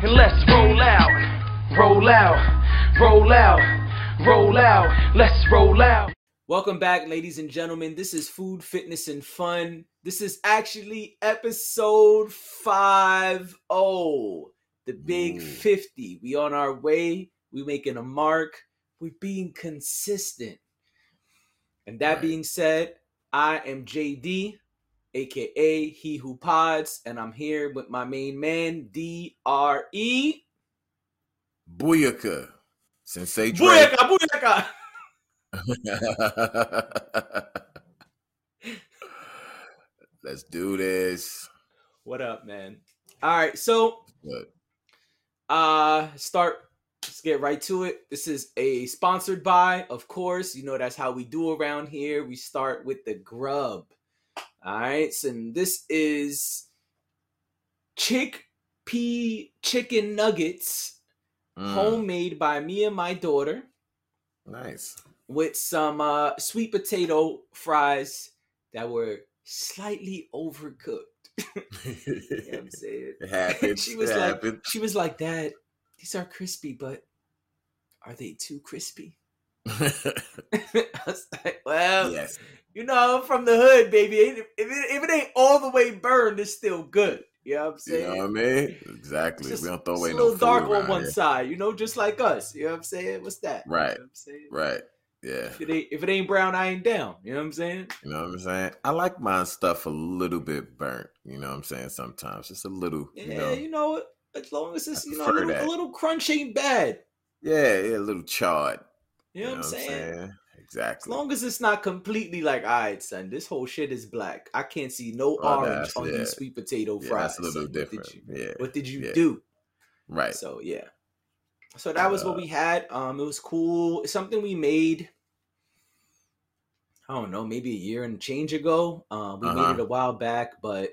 And let's roll out, roll out, roll out, roll out. Let's roll out. Welcome back, ladies and gentlemen. This is Food, Fitness, and Fun. This is actually episode 5 0, the big Ooh. 50. We on our way. We making a mark. We being consistent. And that Right. being said, I am JD, aka He Who Pods, and I'm here with my main man, E. DRE. Booyaka. Sensei Dre. Booyaka, booyaka. Let's do this. What up, man? All right, so Good. uh start let's get right to it this is a sponsored by of course you know that's how we do around here we start with the grub all right so this is chickpea chicken nuggets Mm, homemade by me and my daughter Nice. with some uh sweet potato fries that were slightly overcooked you know what i'm saying It happens. she was it like happens. she was like dad these are crispy but are they too crispy I was like, well, yes. You know, I'm from the hood, baby. If it, if it ain't all the way burned, it's still good. You know what I'm You saying? know what I mean? Exactly. Just- we don't throw It's away a no little dark on one here. side, you know, just like us. You know what I'm saying? What's that? You know Right. I'm saying? Right. Yeah. If it ain't if it ain't brown, I ain't down. You know what I'm saying? You know what I'm saying? I like my stuff a little bit burnt. You know what I'm saying? Sometimes just a little. Yeah, You know. you know? As long as it's you know a little, a little crunch ain't bad. Yeah, yeah, a little charred. You know, what I'm saying? As Exactly. As long as it's not completely like, all right, son, this whole shit is black. I can't see no Oh, orange on yeah. these sweet potato yeah, fries. that's a little son. different. What did you, yeah. what did you yeah. do? Right. So yeah. So that was what Uh, we had. Um, it was cool. It's something we made. I don't know, maybe a year and change ago. Uh, we made Uh-huh. it a while back, but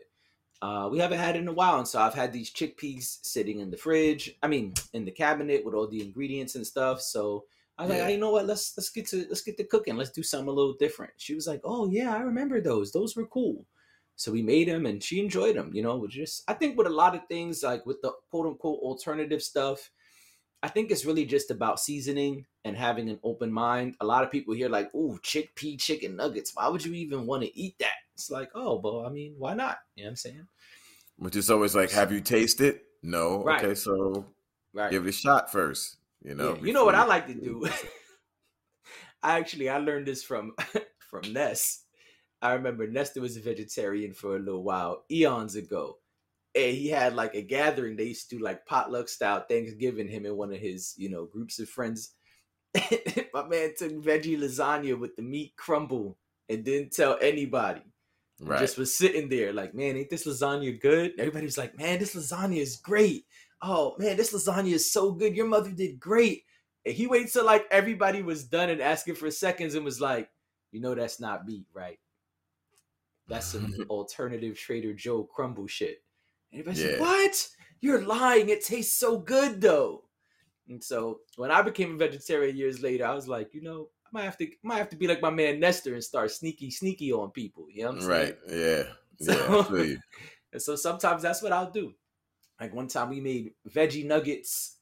uh, we haven't had it in a while. And so I've had these chickpeas sitting in the fridge. I mean, in the cabinet with all the ingredients and stuff. So I was Yeah. like, "Hey, you know what? Let's let's get to let's get to cooking. Let's do something a little different. She was like, oh yeah, I remember those. Those were cool. So we made them, and she enjoyed them. You know, just I think with a lot of things like with the quote unquote alternative stuff, I think it's really just about seasoning and having an open mind. A lot of people hear like, oh, chickpea chicken nuggets. Why would you even want to eat that?" It's like, oh, well, I mean, why not? You know what I'm saying? Which is always like, have you tasted? No. Right. Okay, so Right. give it a shot first. You know. Yeah, you know what I like to do. I actually I learned this from from Ness. I remember Nestor was a vegetarian for a little while, eons ago. And he had like a gathering. They used to do like potluck style Thanksgiving, him and one of his, you know, groups of friends. My man took veggie lasagna with the meat crumble and didn't tell anybody. Right. Just was sitting there like, man, ain't this lasagna good? And everybody was like, man, this lasagna is great. Oh man, this lasagna is so good. Your mother did great. And he waited till like everybody was done and asking for seconds and was like, you know that's not meat, right? That's some alternative Trader Joe crumble shit. And everybody said, Yeah. What? You're lying. It tastes so good though. And so when I became a vegetarian years later, I was like, you know, I might have to I might have to be like my man Nestor and start sneaky sneaky on people. You know what I'm saying? right. Yeah. So- Yeah. I feel you. And so sometimes that's what I'll do. Like one time we made veggie nuggets,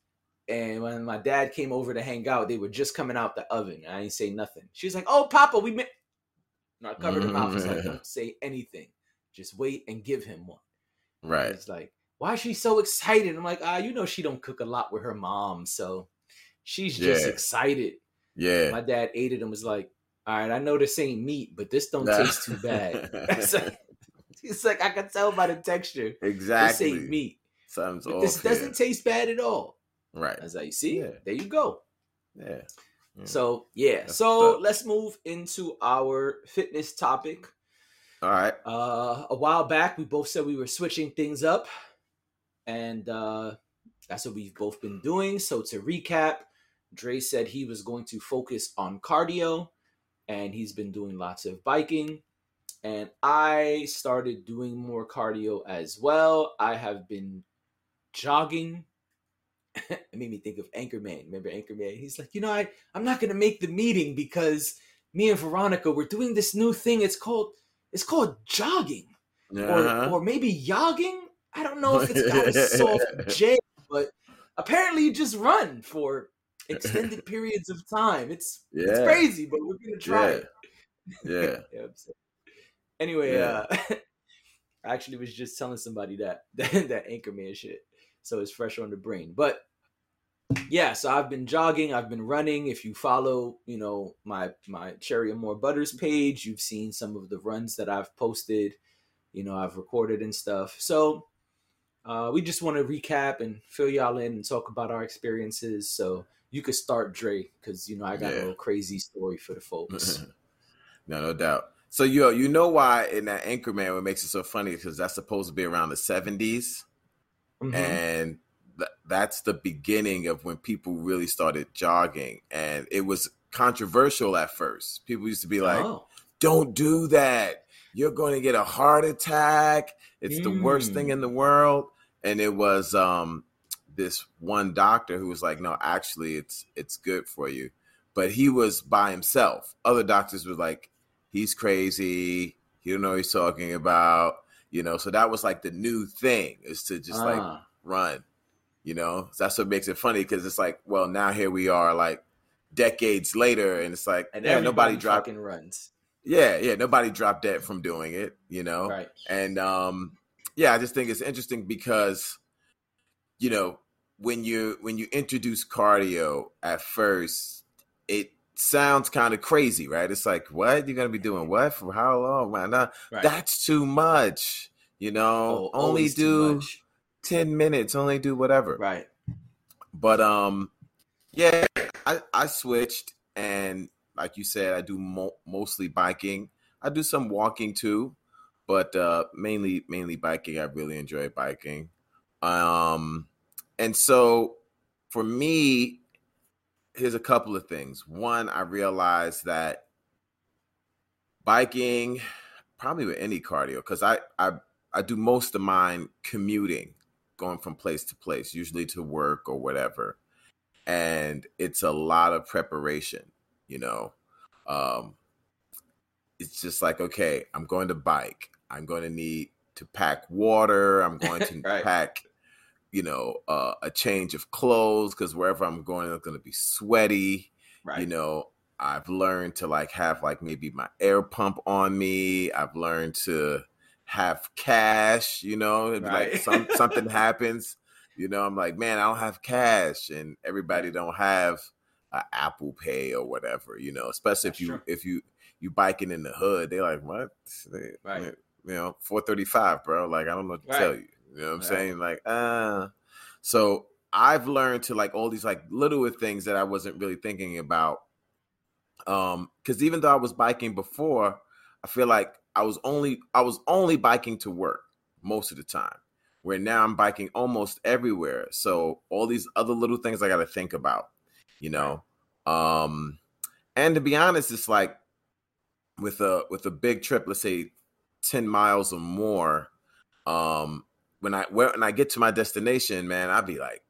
and when my dad came over to hang out, they were just coming out the oven. I ain't say nothing. She was like, "Oh, Papa, we made." No, I covered her mouth. I was like, "Don't say anything. Just wait and give him one." Right. It's like, why is she so excited? I'm like, ah, you know, she don't cook a lot with her mom, so she's just Yeah. excited. Yeah. My dad ate it and was like, "All right, I know this ain't meat, but this don't taste too bad." It's like, I can tell by the texture. exactly. This ain't meat. Something's But this here. doesn't taste bad at all. Right. As I like, see, Yeah. there you go. Yeah. Yeah. So yeah, That's so up. let's move into our fitness topic. All right. Uh, a while back, we both said we were switching things up, and uh, that's what we've both been doing. So to recap, Dre said he was going to focus on cardio, and he's been doing lots of biking. And I started doing more cardio as well. I have been jogging. it made me think of Anchorman. Remember Anchorman? He's like, you know, I, I'm not gonna make the meeting because me and Veronica we're doing this new thing. It's called it's called jogging. Uh-huh. Or or maybe yogging. I don't know if it's got a soft J, but apparently you just run for extended periods of time. It's it's crazy, but we're gonna try Yeah. it. Yeah. Yeah, Anyway, Yeah. uh I actually was just telling somebody that that, that Anchorman shit. So it's fresh on the brain. But yeah, so I've been jogging, I've been running. If you follow, you know, my my Cherry and More Butters page, you've seen some of the runs that I've posted, you know, I've recorded and stuff. So uh, we just want to recap and fill y'all in and talk about our experiences. So you could start Dre because you know I got a little crazy story for the folks. no, no doubt. So you you know why in that Anchorman what makes it so funny because that's supposed to be around the seventies, Mhm. and th- that's the beginning of when people really started jogging, and it was controversial at first. People used to be like, oh, "Don't do that. You're going to get a heart attack. It's the worst Mm. thing in the world." And it was um this one doctor who was like, "No, actually, it's it's good for you." But he was by himself. Other doctors were like, "He's crazy. He don't know what he's talking about." You know, so that was like the new thing is to just like ah, run. You know, so that's what makes it funny because it's like, well, now here we are, like decades later, and it's like, and yeah, nobody dropped. fucking runs. Yeah, yeah, nobody dropped dead from doing it. You know, Right. and um, yeah, I just think it's interesting because, you know, when you when you introduce cardio at first, it sounds kind of crazy, right? It's like, what you're gonna be doing? What for how long? Man, nah, Right. that's too much. You know, Oh, only do 10 minutes only do whatever Right. but um yeah i i switched and like you said i do mo- mostly biking i do some walking too but uh mainly mainly biking i really enjoy biking um and so for me here's a couple of things. One i realized that biking probably with any cardio because I, I i do most of mine commuting going from place to place usually to work or whatever. And it's a lot of preparation you know? Um it's just like okay i'm going to bike. I'm going to need to pack water. I'm going to Right. pack you know uh, a change of clothes because wherever i'm going it's going to be sweaty Right. you know i've learned to like have like maybe my air pump on me i've learned to have cash you know It'd like some, something happens you know i'm like man i don't have cash and everybody don't have a apple pay or whatever you know especially That's if you true. if you you biking in the hood they're like what They- Right. you know 435 bro like i don't know what to Right. tell you you know what i'm Right. saying like uh so I've learned to like all these like little things that I wasn't really thinking about. Um, because even though I was biking before, I feel like I was only I was only biking to work most of the time. Where now I'm biking almost everywhere. So all these other little things I gotta think about, you know. Um and to be honest, it's like with a with a big trip, let's say 10 miles or more, um, when I when I get to my destination, man, I'll be like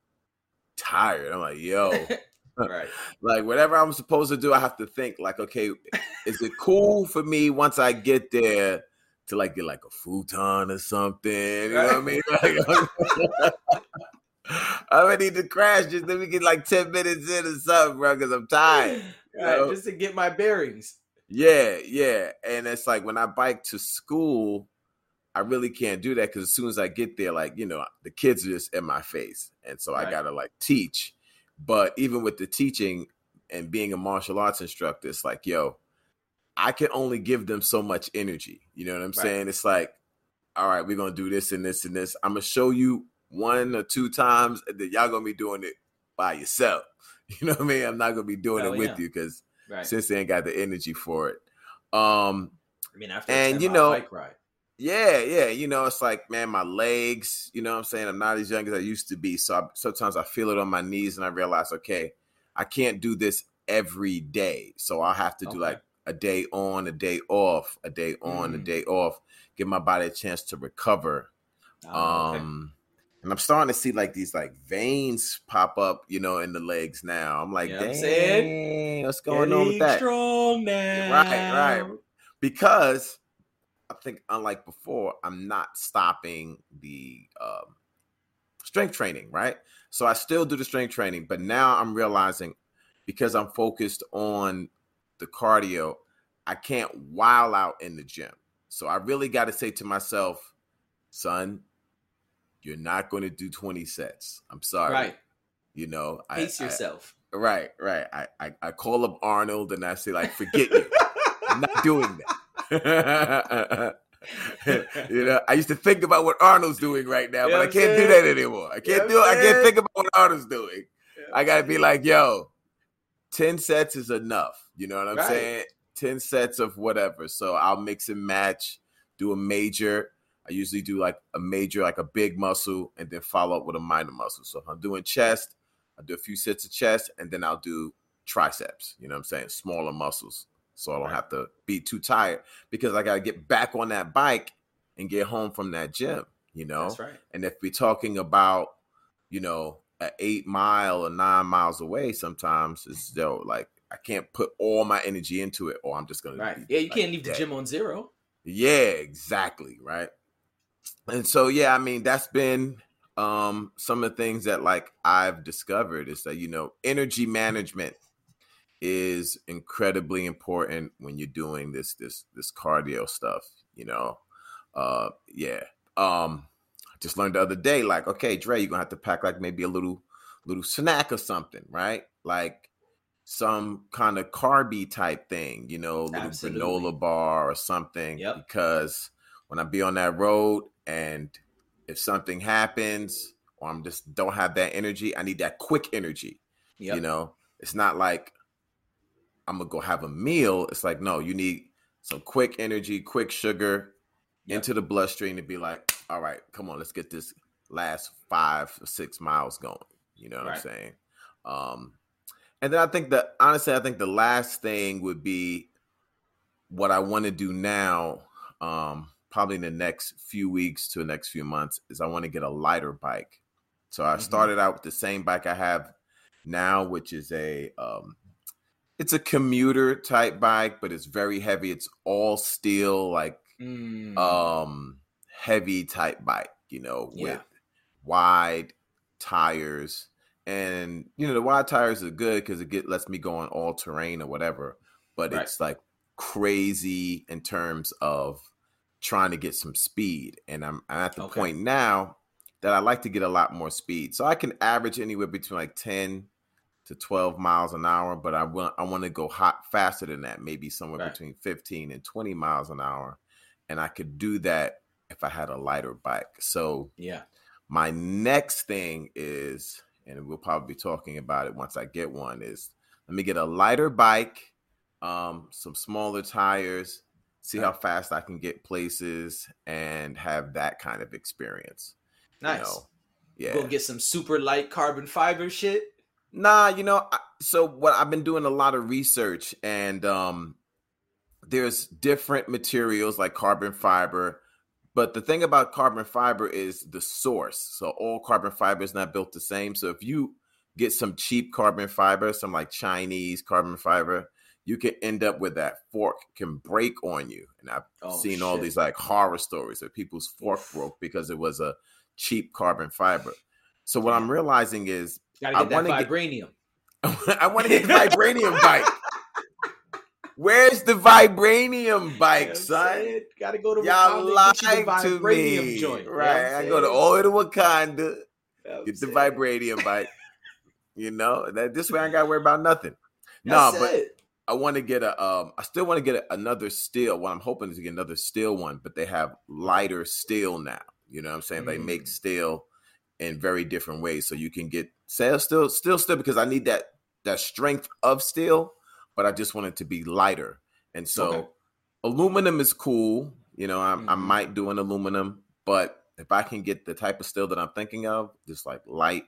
tired. I'm like, yo, right. like whatever I'm supposed to do, I have to think like, okay, is it cool for me once I get there to like get like a futon or something? You know what I mean? Like, I'm ready to crash. Just let me get like 10 minutes in or something, bro, because I'm tired. Right, just to get my bearings. Yeah, yeah. And it's like when I bike to school, I really can't do that because as soon as I get there, like, you know, the kids are just in my face. And so I gotta like teach. But even with the teaching and being a martial arts instructor, it's like, yo, I can only give them so much energy. You know what I'm Right. saying? It's like, all right, we're gonna do this and this and this. I'm gonna show you one or two times, and then y'all gonna be doing it by yourself. You know what I mean? I'm not gonna be doing Hell it with yeah. you because Right. since they ain't got the energy for it. Um, I mean, after and, you know, bike ride. Yeah, yeah, you know, it's like, man, my legs, you know what I'm saying? I'm not as young as I used to be. So I, sometimes I feel it on my knees and I realize, okay, I can't do this every day. So I'll have to do like a day on, a day off, a day on, a Mm. day off, give my body a chance to recover. Oh, okay. Um, and I'm starting to see like these like veins pop up, you know, in the legs now. I'm like, You know what I'm dang, what's going on with that? strong now. Right, right. Because I think unlike before, I'm not stopping the um strength training, right? So I still do the strength training, but now I'm realizing because I'm focused on the cardio, I can't while out in the gym. So I really got to say to myself, son, you're not going to do 20 sets. I'm sorry. Right. You know, Pace I, yourself. I, right, right. I, I, I call up Arnold and I say, like, forget you. I'm not doing that. you know, I used to think about what Arnold's doing right now, You but I can't I'm do that anymore. I can't know do I can't think about what Arnold's doing. I gotta be like, yo, 10 sets is enough. You know what I'm Right. saying? 10 sets of whatever. So I'll mix and match, do a major. I usually do like a major, like a big muscle, and then follow up with a minor muscle. So if I'm doing chest, I'll do a few sets of chest, and then I'll do triceps. You know what I'm saying? Smaller muscles. So I don't have to be too tired because I gotta get back on that bike and get home from that gym, you know? That's right. And if we're talking about, you know, an eight mile or nine miles away, sometimes it's still like I can't put all my energy into it, or I'm just gonna Right. be, Yeah, you like, can't leave the gym on zero. Yeah, exactly. Right. And so yeah, I mean that's been um some of the things that like I've discovered is that you know energy management is incredibly important when you're doing this this this cardio stuff, you know. Uh yeah. Um I just learned the other day like okay, Dre, you're to have to pack like maybe a little little snack or something, right? Like some kind of carby type thing, you know, a little Absolutely. granola bar or something. Yep. Because when I be on that road and if something happens or I'm just don't have that energy, I need that quick energy. Yep. You know, it's not like I'm gonna go have a meal. It's like, no, you need some quick energy, quick sugar Yep. into the bloodstream to be like, all right, come on, let's get this last five or six miles going. You know what I'm saying? Um, and then I think that honestly, I think the last thing would be what I want to do now, um, probably in the next few weeks to the next few months, is I want to get a lighter bike. So I Mhm. started out with the same bike I have now, which is a um, it's a commuter type bike, but it's very heavy. It's all steel, like Mm. um heavy type bike, you know, Yeah. with wide tires. And you know, the wide tires are good because it get lets me go on all terrain or whatever. But Right. it's like crazy in terms of trying to get some speed. And I'm, I'm at the Okay. point now that I like to get a lot more speed. So I can average anywhere between like 10 to 12 miles an hour, but I want I want to go hot faster than that, maybe somewhere Right. between 15 and 20 miles an hour. And I could do that if I had a lighter bike. So yeah. my next thing is, and we'll probably be talking about it once I get one, is let me get a lighter bike, um, some smaller tires, see how fast I can get places and have that kind of experience. you Nice. know? Yeah. Go get some super light carbon fiber shit. Nah, you know, I, so what I've been doing a lot of research and um there's different materials like carbon fiber, but the thing about carbon fiber is the source. So all carbon fiber is not built the same. So if you get some cheap carbon fiber, some like Chinese carbon fiber, you can end up with that fork can break on you. And I've Oh, seen all these like horror stories of people's fork broke because it was a cheap carbon fiber. So what I'm realizing is Gotta I that wanna get- vibranium. I want to get the vibranium bike. Where's the vibranium bike, son? Gotta go to Y'all Wakanda, lied to vibranium me. joint. right. I go to all the Wakanda, get the vibranium bike. You know, that this way I ain't gotta worry about nothing. No, That's but it. I want to get a um I still want to get a, another steel. What I'm hoping is to get another steel one, but they have lighter steel now. You know what I'm saying? They make Mm. steel in very different ways. So you can get still still still because I need that that strength of steel, but I just want it to be lighter. And so Okay. aluminum is cool. You know, I, I Mhm. might do an aluminum, but if I can get the type of steel that I'm thinking of, just like light,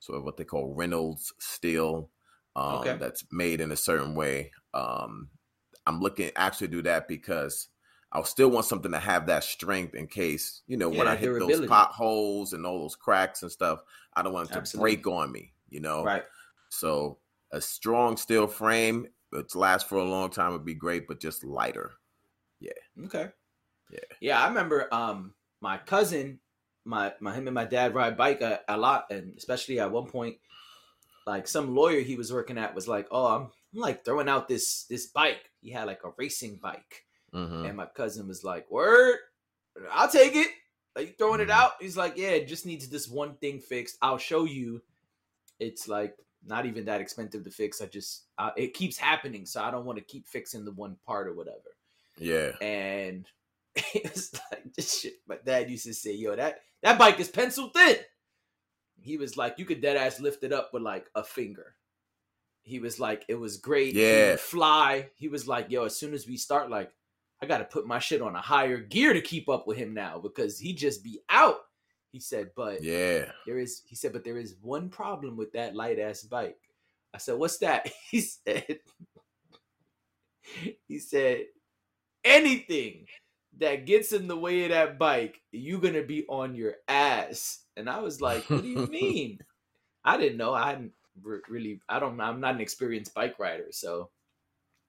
so what they call Reynolds steel, um, Okay. that's made in a certain way. Um, I'm looking actually do that because I still want something to have that strength in case you know when I hit those potholes and all those cracks and stuff. I don't want it to Absolutely. break on me. You know, Right. so a strong steel frame, which lasts for a long time, would be great, but just lighter. Yeah. Okay. Yeah. Yeah, I remember um my cousin my my him and my dad ride bike a, a lot, and especially at one point, like some lawyer he was working at was like, "Oh, I'm, I'm like throwing out this this bike." He had like a racing bike, Mhm. and my cousin was like, "Word, I'll take it." Are you throwing it Mhm. out? He's like, "Yeah, it just needs this one thing fixed. I'll show you." It's like not even that expensive to fix. I just uh, it keeps happening, so I don't want to keep fixing the one part or whatever. Yeah. And it was like this shit. My dad used to say, "Yo, that that bike is pencil thin." He was like, "You could dead ass lift it up with like a finger." He was like, "It was great. He Yeah. would fly." He was like, "Yo, as soon as we start, like, I got to put my shit on a higher gear to keep up with him now because he just be out." He said, "But Yeah. there is," he said, "but there is one problem with that light ass bike." I said, "What's that?" He said, "He said anything." that gets in the way of that bike, you're gonna be on your ass. And I was like, what do you mean? I didn't know. I hadn't really. I don't. I'm not an experienced bike rider, so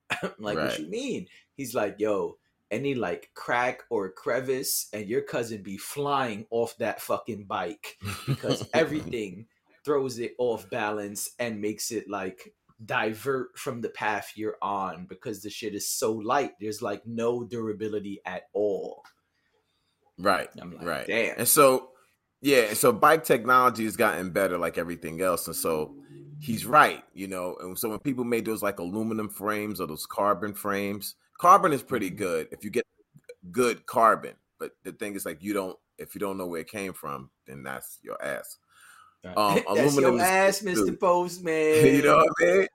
I'm like, what Right. you mean? He's like, yo, any like crack or crevice, and your cousin be flying off that fucking bike because everything throws it off balance and makes it like divert from the path you're on because the shit is so light. There's like no durability at all. Right. Like, right. damn. And so, yeah, and so bike technology has gotten better like everything else. And so he's right, you know. And so when people made those like aluminum frames or those carbon frames, carbon is pretty Mhm. good if you get good carbon. But the thing is, like, you don't, if you don't know where it came from, then that's your ass. Um, That's aluminum your is ass, too. Postman. you know what I mean?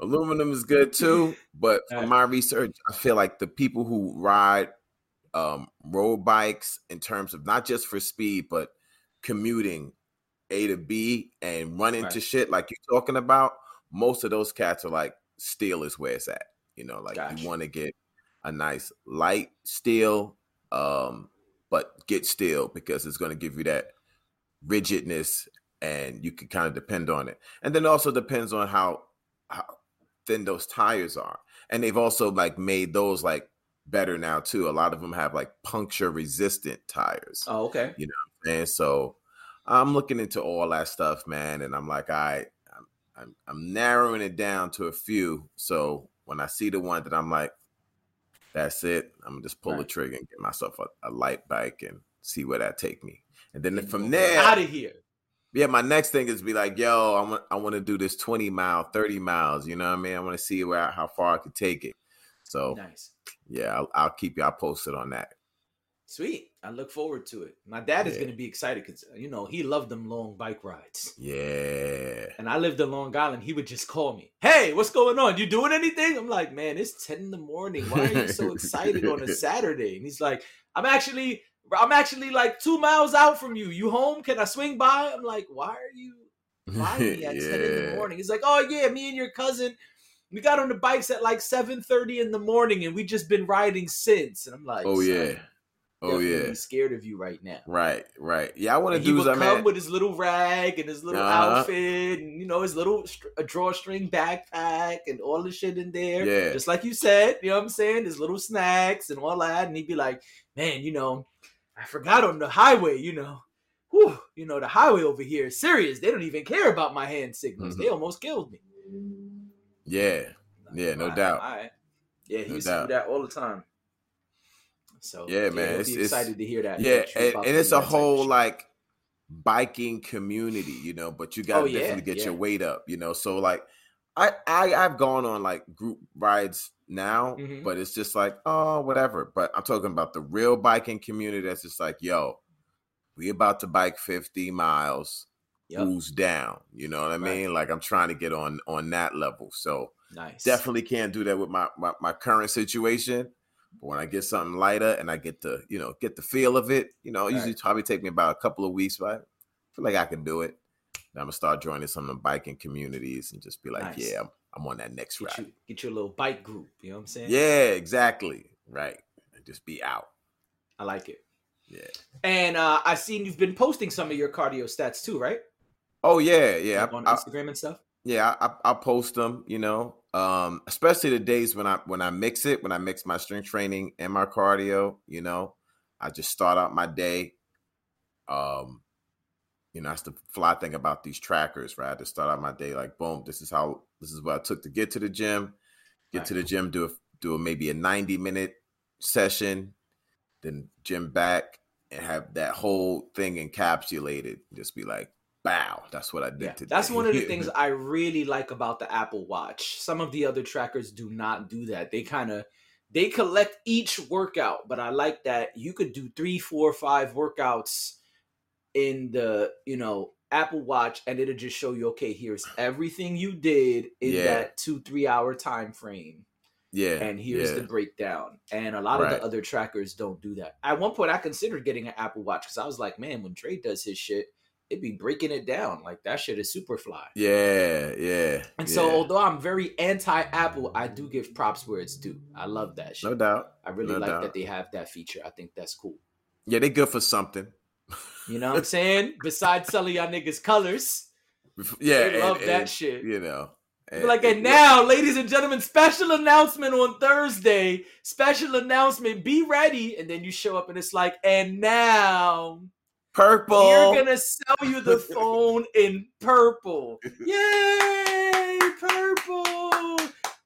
Aluminum is good too, but from Right. my research, I feel like the people who ride um, road bikes in terms of not just for speed, but commuting A to B and run into Right. shit like you're talking about, most of those cats are like steel is where it's at. You know, like Gotcha. you want to get a nice light steel, um, but get steel because it's going to give you that rigidness and you can kind of depend on it. And then it also depends on how how thin those tires are. And they've also like made those like better now too. A lot of them have like puncture resistant tires. Oh, okay. You know, and so I'm looking into all that stuff, man. And I'm like, I, I'm, I'm, I'm narrowing it down to a few. So when I see the one that I'm like, that's it, I'm gonna just pull the trigger and get myself a, a light bike and see where that take me. And then from there, Out of here. yeah, my next thing is be like, yo, I want I want to do this 20 mile, 30 miles. You know what I mean? I want to see where how far I could take it. So Nice. yeah, I'll, I'll keep y'all posted on that. Sweet. I look forward to it. My dad is going to be excited because, you know, he loved them long bike rides. Yeah. And I lived in Long Island. He would just call me, Hey, what's going on? You doing anything? I'm like, Man, it's 10 in the morning. Why are you so excited on a Saturday? And he's like, I'm actually, I'm actually like two miles out from you. You home? Can I swing by? I'm like, Why are you Why me at 10 in the morning? He's like, Oh, yeah, me and your cousin. We got on the bikes at like 7:30 in the morning and we just been riding since. And I'm like, Oh yeah. Oh yeah. skered of you right now. Right, right. Yeah, I want to And he do would come man. with his little rag and his little Uh-huh. outfit and you know his little a drawstring backpack and all the shit in there. Yeah. Just like you said, you know what I'm saying? His little snacks and all that. And he'd be like, Man, you know, I forgot on the highway, you know. Whew, you know, the highway over here is serious. They don't even care about my hand signals. Mhm. They almost killed me. Yeah. Yeah, no All doubt. All right. Yeah, he No used doubt. to do that all the time. So Yeah, man, it's- be it's- excited to hear that. Yeah, and, and it's a that type of whole like biking community, you know, but you got to Oh, yeah, definitely get yeah. your weight up, you know. So like I I I've gone on like group rides now, Mhm. but it's just like, oh, whatever. But I'm talking about the real biking community that's just like, yo, we about to bike 50 miles. Yep. Who's down? You know what I Right. mean? Like I'm trying to get on on that level. So Nice. definitely can't do that with my, my my current situation. But when I get something lighter and I get to, you know get the feel of it, you know, it usually probably take me about a couple of weeks, but I feel like I can do it. Then I'm gonna start joining some of the biking communities and just be like, Nice. yeah, I'm, I'm on that next Get ride. you, get your little bike group. You know what I'm saying? Yeah, exactly. Right. And just be out. I like it. Yeah. And uh, I've seen you've been posting some of your cardio stats too, right? Oh yeah, yeah. Like on I- I- Instagram and stuff. yeah I, I post them you know um especially the days when i when i mix it when i mix my strength training and my cardio you know i just start out my day um, you know, that's the fly thing about these trackers, right? To start out my day, like, boom, this is how this is what I took to get to the gym, get Right. to the gym, do a do a maybe a 90 minute session, then gym back and have that whole thing encapsulated. Just be like, bow, that's what I did Yeah, today. that's one of the things I really like about the Apple Watch. Some of the other trackers do not do that. They kind of they collect each workout, but I like that you could do three, four, five workouts in the you know Apple Watch, and it'll just show you okay, here's everything you did in Yeah. that two, three hour time frame, yeah, and here's yeah. the breakdown. And a lot of the other trackers don't do that. At one point, I considered getting an Apple Watch because I was like, man, when Dre does his shit, it'd be breaking it down. Like that shit is super fly. Yeah, yeah. And so, although I'm very anti Apple, I do give props where it's due. I love that shit. no doubt. I really no like doubt. that they have that feature. I think that's cool. Yeah, they good for something. You know what I'm saying? Besides selling y'all niggas colors, Yeah, they love and- that and, shit. You know, Be like, and now, ladies and gentlemen, special announcement on Thursday. Special announcement. Be ready. And then you show up and it's like, and now purple. we're gonna sell you the phone in purple. Yay, purple!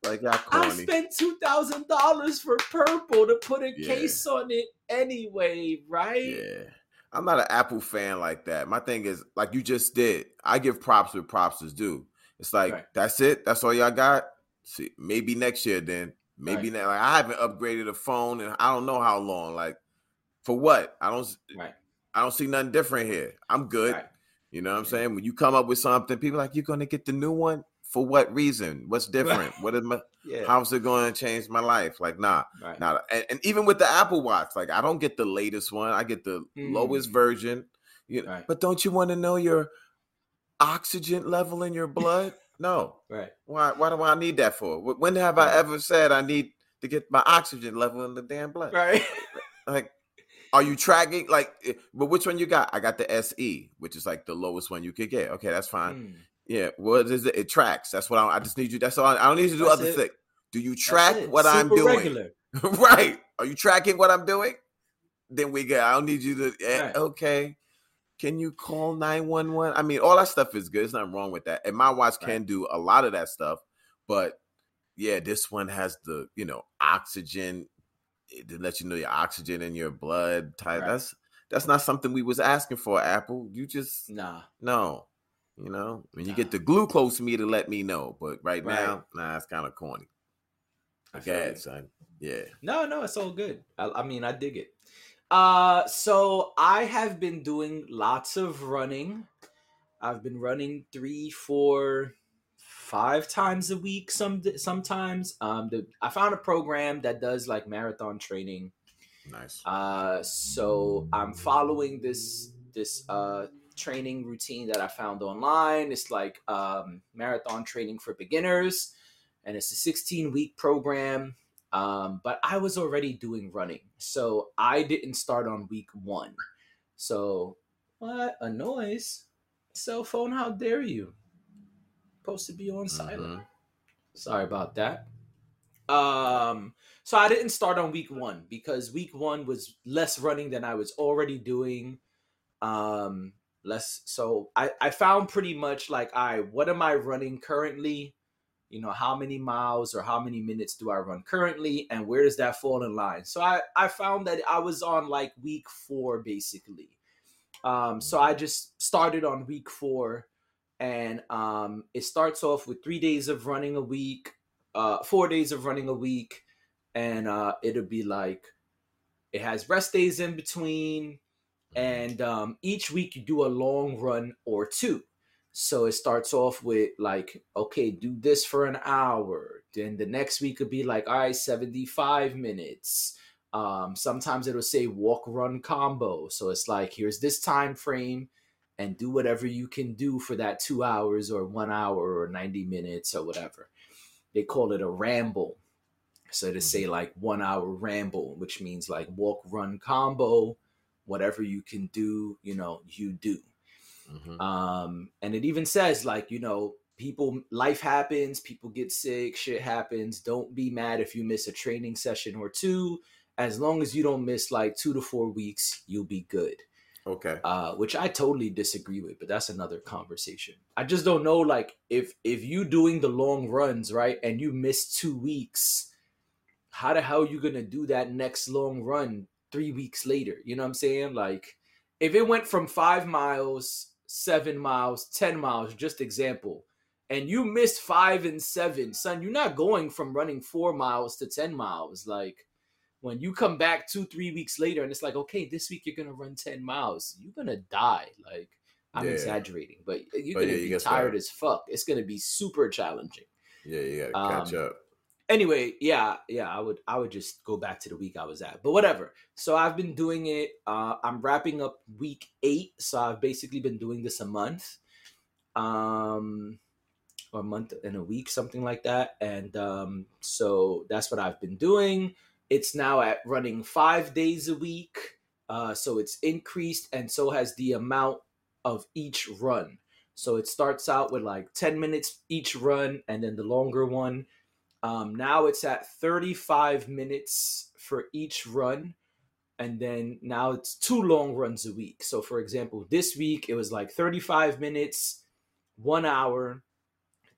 like I corny. spent two thousand dollars for purple to put a Yeah. case on it anyway, right? Yeah. I'm not an Apple fan like that. My thing is, like you just did, I give props where props is due. It's like, Right. that's it? That's all y'all got? See, maybe next year then. Maybe Right. now. Like, I haven't upgraded a phone and I don't know how long. Like, for what? I don't Right. I don't see nothing different here. I'm good. Right. You know what I'm saying? When you come up with something, people are like, you're gonna get the new one? For what reason? What's different? what is my Yeah. how's it gonna change my life? Like, nah. right. Now, and, and even with the Apple Watch, like I don't get the latest one. I get the Mm. lowest version. You know, Right. but don't you want to know your oxygen level in your blood? No. Right. Why? Why do I need that for? When have I ever said I need to get my oxygen level in the damn blood? Right. Like, are you tracking? Like, eh, but which one you got? I got the SE, which is like the lowest one you could get. Okay, that's fine. Mm. Yeah. What is it? It tracks. That's what I, I just need you. That's all. I don't need to do That's other things. Do you track what I'm doing? Regular. right. Are you tracking what I'm doing? Then we get. I don't need you to. eh, Right. Okay. Can you call nine one one? I mean, all that stuff is good. There's nothing wrong with that. And my watch Right. can do a lot of that stuff. But yeah, this one has the you know oxygen to let you know your oxygen in your blood type. Right. That's that's not something we was asking for. Apple, you just Nah. no. You know, when you Nah. get the glucose meter, let me know. But right, Right. now, nah, it's kind of corny. I you. Okay, son. Yeah. No, no, it's all good. I, I mean, I dig it. Uh, so I have been doing lots of running. I've been running three, four, five times a week. Some sometimes. Um, the, I found a program that does like marathon training. Nice. Uh, so I'm following this this uh training routine that I found online. It's like um, marathon training for beginners, and it's a 16 week program. Um, but I was already doing running, so I didn't start on week one. So what a noise! Cell phone, how dare you? Supposed to be on silent. Mhm. Sorry about that. Um, so I didn't start on week one because week one was less running than I was already doing. Um, less so I, I found pretty much like I what am I running currently? You know, how many miles or how many minutes do I run currently and where does that fall in line? So I, I found that I was on like week four basically. Um, so I just started on week four and um, it starts off with three days of running a week, uh, four days of running a week, and uh, it'll be like it has rest days in between, and um, each week you do a long run or two. So it starts off with like, okay, do this for an hour. Then the next week could be like, all right, 75 minutes. Um, sometimes it'll say walk run combo. So it's like, here's this time frame and do whatever you can do for that two hours or one hour or 90 minutes or whatever. They call it a ramble. So to say like one hour ramble, which means like walk run combo, whatever you can do, you know, you do. Mhm. Um, and it even says like, you know, people life happens, people get sick, shit happens. Don't be mad if you miss a training session or two. As long as you don't miss like two to four weeks, you'll be good. Okay. uh, which I totally disagree with, but that's another conversation. I just don't know, like if if you doing the long runs right and you miss two weeks, how the hell you gonna do that next long run three weeks later? You know what I'm saying? Like if it went from five miles, seven miles, ten miles, just example, and you missed five and seven, son, you're not going from running four miles to ten miles, like when you come back two three weeks later and it's like okay this week you're gonna run 10 miles you're gonna die like i'm Yeah. exaggerating but you're But gonna yeah, you be tired started. as fuck it's gonna be super challenging Yeah, you gotta catch Um, up. anyway yeah yeah i would i would just go back to the week i was at but whatever so i've been doing it uh i'm wrapping up week eight so i've basically been doing this a month um or a month and a week something like that and um so that's what i've been doing it's now at running five days a week uh so it's increased and so has the amount of each run so it starts out with like 10 minutes each run and then the longer one um, now it's at 35 minutes for each run. And then now it's two long runs a week. So, for example, this week it was like 35 minutes, one hour,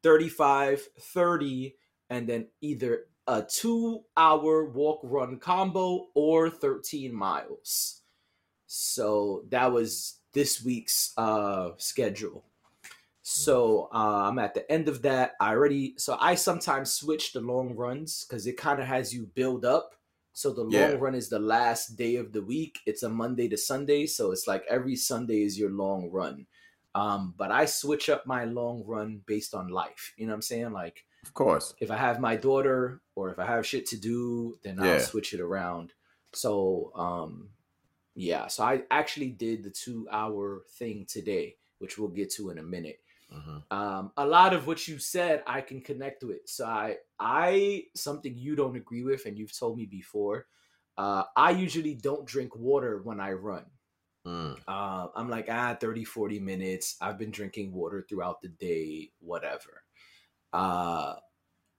35, 30, and then either a two hour walk run combo or 13 miles. So that was this week's uh, schedule. So uh, I'm at the end of that. I already so I sometimes switch the long runs because it kind of has you build up. So the long Yeah. run is the last day of the week. It's a Monday to Sunday, so it's like every Sunday is your long run. Um, but I switch up my long run based on life. You know what I'm saying? Like Of course. if I have my daughter or if I have shit to do, then I'll switch it around. So um yeah, so I actually did the two hour thing today, which we'll get to in a minute. hmm Um, a lot of what you said I can connect with. So I I something you don't agree with and you've told me before. Uh, I usually don't drink water when I run. Mm. Uh, I'm like, ah, 30, 40 minutes. I've been drinking water throughout the day, whatever. Uh,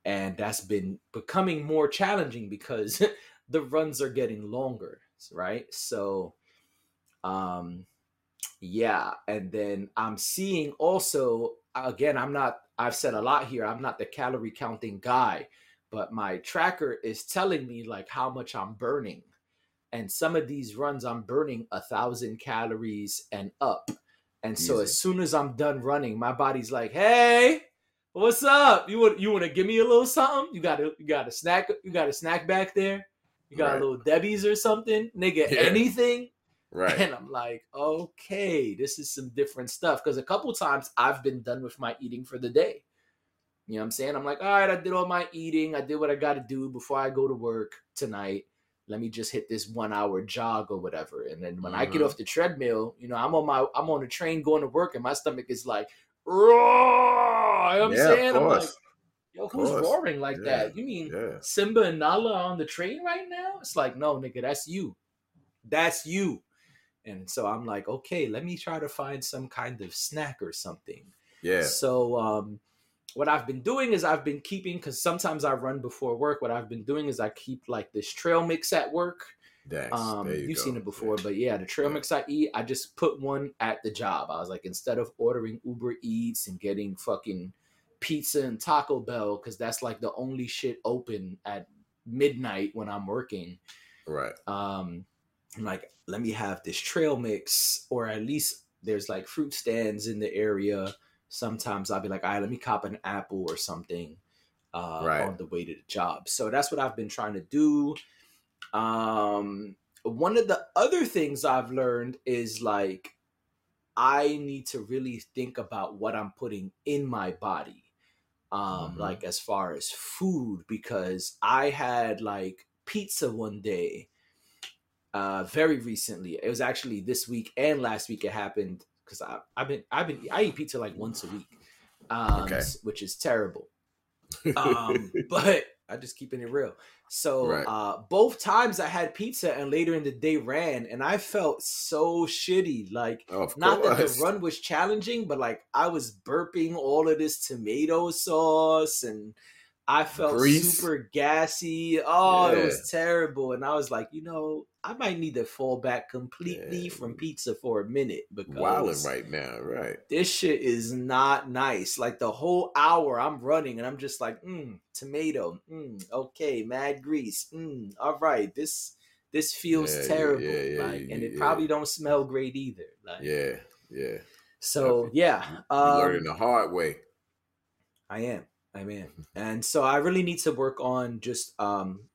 and that's been becoming more challenging because the runs are getting longer, right? So, um, yeah. And then I'm seeing also, again, I'm not, I've said a lot here, I'm not the calorie counting guy, but my tracker is telling me like how much I'm burning and some of these runs i'm burning a thousand calories and up and so Easy. as soon as i'm done running my body's like hey what's up? You want you want to give me a little something? You got a you got a snack you got a snack back there? You got Right. a little debbie's or something? Nigga Yeah. anything? Right. and i'm like okay this is some different stuff. Because a couple times i've been done with my eating for the day. You know what i'm saying? I'm like all right i did all my eating. I did what i got to do before i go to work tonight. Let me just hit this one hour jog or whatever. And then when i get Mhm. off the treadmill you know i'm on my i'm on the train going to work and my stomach is like roar you know what i'm Yeah, saying i'm like yo who's roaring like Yeah, that you mean Yeah. simba and nala on the train right now it's like no nigga that's you that's you and so i'm like okay let me try to find some kind of snack or something Yeah. so um, what I've been doing is I've been keeping because sometimes I run before work. What I've been doing is I keep like this trail mix at work. Thanks. Um, you you've go. seen it before, Yeah. but yeah, the trail Yeah. mix I eat, I just put one at the job. I was like, instead of ordering Uber Eats and getting fucking pizza and Taco Bell, because that's like the only shit open at midnight when I'm working. Right. Um, I'm like, let me have this trail mix, or at least there's like fruit stands in the area. Sometimes I'll be like, all right, let me cop an apple or something uh, Right. on the way to the job. So that's what I've been trying to do. Um, one of the other things I've learned is like, I need to really think about what I'm putting in my body. Um, Mhm. like as far as food, because I had like pizza one day uh very recently. It was actually this week and last week it happened because I I've been I've been I eat pizza like once a week. Um Okay. which is terrible. Um but I just keeping it real. So Right. uh both times I had pizza and later in the day ran and I felt so shitty. Like Of not that the run was challenging, but like I was burping all of this tomato sauce and I felt Grease. super gassy. Oh, it was terrible. And I was like, you know, I might need to fall back completely Yeah. from pizza for a minute because Wilding right now, right? this shit is not nice. Like the whole hour I'm running and I'm just like, mm, tomato, mm, okay, mad grease, mm, all right, this this feels Yeah, terrible, yeah, like, and it probably don't smell great either. Like, Yeah, yeah. so yeah, um, learning the hard way. I am. I am. And so I really need to work on just um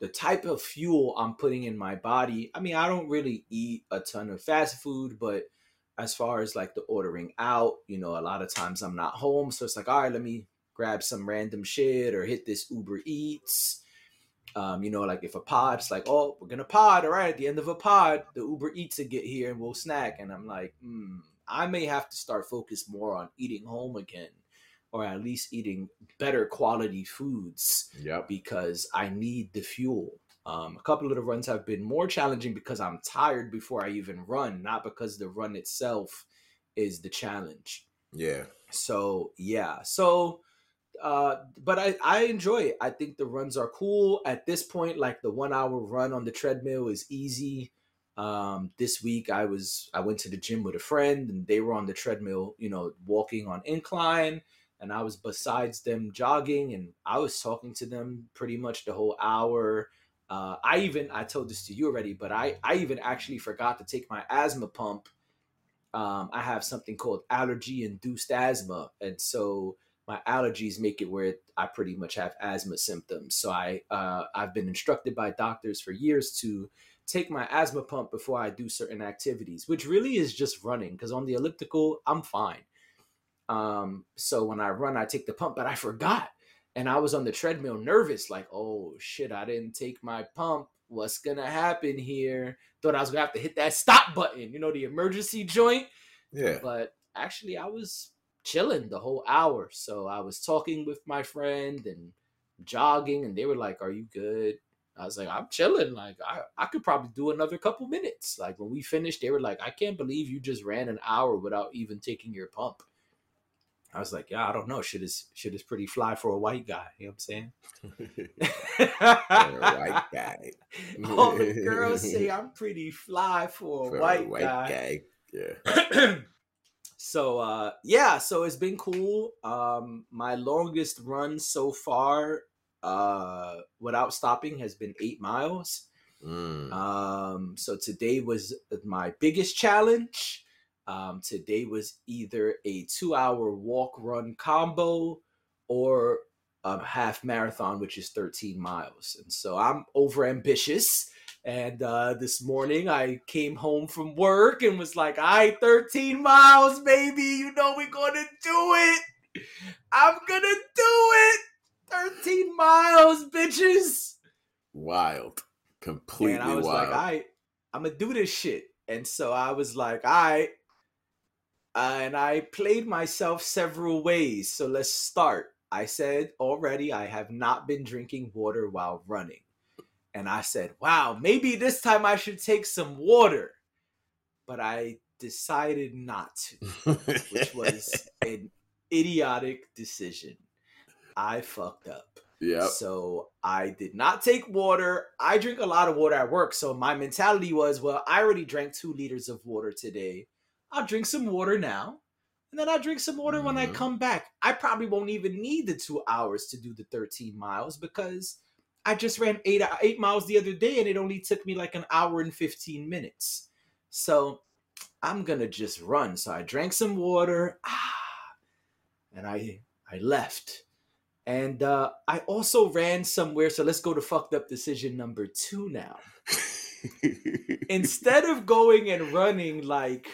the type of fuel I'm putting in my body. I mean, I don't really eat a ton of fast food, but as far as like the ordering out, you know, a lot of times I'm not home, so it's like, all right, let me grab some random shit or hit this Uber Eats. Um, you know, like if a pod's like, oh, we're gonna pod, all right, at the end of a pod, the Uber Eats will get here and we'll snack. And I'm like, hmm, I may have to start focus more on eating home again or at least eating better quality foods Yep. because I need the fuel. Um, a couple of the runs have been more challenging because I'm tired before I even run, not because the run itself is the challenge. Yeah. So yeah, so uh, but I I enjoy it. I think the runs are cool at this point. Like the one hour run on the treadmill is easy. Um, this week I was I went to the gym with a friend and they were on the treadmill, you know, walking on incline, and I was besides them jogging and I was talking to them pretty much the whole hour. Uh, I even I told this to you already, but I I even actually forgot to take my asthma pump. Um, I have something called allergy induced asthma, and so my allergies make it where I pretty much have asthma symptoms. So I uh, I've been instructed by doctors for years to take my asthma pump before I do certain activities, which really is just running. Because on the elliptical, I'm fine. Um, so when I run, I take the pump, but I forgot, and I was on the treadmill, nervous, like, oh shit, I didn't take my pump. What's gonna happen here? Thought I was gonna have to hit that stop button, you know, the emergency joint Yeah. but actually I was chilling the whole hour. So I was talking with my friend and jogging and they were like, Are you good? I was like, I'm chilling. Like I, I could probably do another couple minutes. Like when we finished, they were like, I can't believe you just ran an hour without even taking your pump. I was like, yeah, I don't know. Shit is shit is pretty fly for a white guy. You know what I'm saying? white guy. All the girls say I'm pretty fly for a For a white, white guy. guy. Yeah. so uh yeah so it's been cool um my longest run so far uh without stopping has been eight miles Mm. um so today was my biggest challenge um today was either a two hour walk run combo or a half marathon which is 13 miles and so i'm over ambitious and uh, this morning I came home from work and was like, "I right, 13 miles, baby. You know we're gonna do it. I'm gonna do it. 13 miles, bitches." Wild. Completely and I was wild. like, "I, right, I'm gonna do this shit." And so I was like, "I." Right. Uh, and I played myself several ways. So let's start. I said already I have not been drinking water while running. And I said, wow, maybe this time I should take some water. But I decided not to, which was an idiotic decision. I fucked up. Yeah. So I did not take water. I drink a lot of water at work. So my mentality was, well, I already drank two liters of water today. I'll drink some water now. And then I'll drink some water when I Mhm. come back. I probably won't even need the two hours to do the 13 miles because I just ran eight eight miles the other day and it only took me like an hour and 15 minutes. So I'm gonna just run. So I drank some water, ah, and I I left. And uh, I also ran somewhere. So let's go to fucked up decision number two now. Instead of going and running like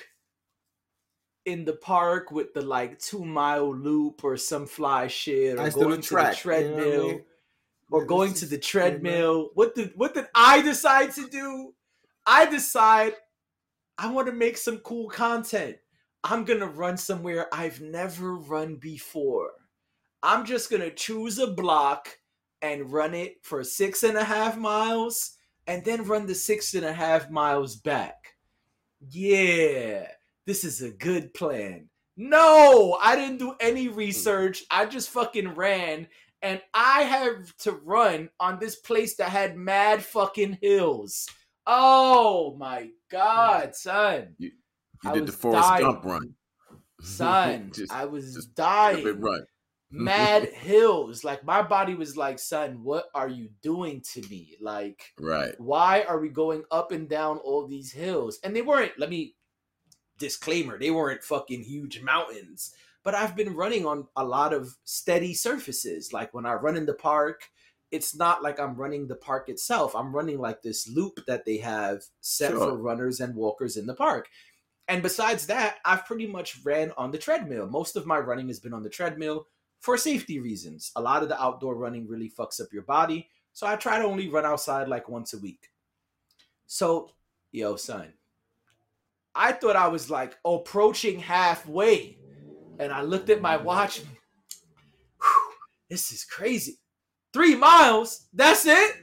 in the park with the like two mile loop or some fly shit, or going to track, the you know I treadmill, mean? or Yeah, going to the treadmill. What did what did I decide to do? I decide I want to make some cool content. I'm gonna run somewhere I've never run before. I'm just gonna choose a block and run it for six and a half miles and then run the six and a half miles back. Yeah, this is a good plan. No, I didn't do any hmm. research. I just fucking ran and I have to run on this place that had mad fucking hills. Oh my god, hmm. son. You I did the Forrest dying. Gump run. Son, Just- I was just dying. Run. Mad hills. Like my body was like, son, what are you doing to me? Like, Right. why are we going up and down all these hills? And they weren't, let me disclaimer, they weren't fucking huge mountains. But I've been running on a lot of steady surfaces. Like when I run in the park, it's not like I'm running the park itself. I'm running like this loop that they have set Sure. for runners and walkers in the park. And besides that, I've pretty much ran on the treadmill. Most of my running has been on the treadmill for safety reasons. A lot of the outdoor running really fucks up your body. So I try to only run outside like once a week. So, yo, son, I thought I was like approaching halfway. And I looked at my watch. Whew, this is crazy. Three miles? That's it?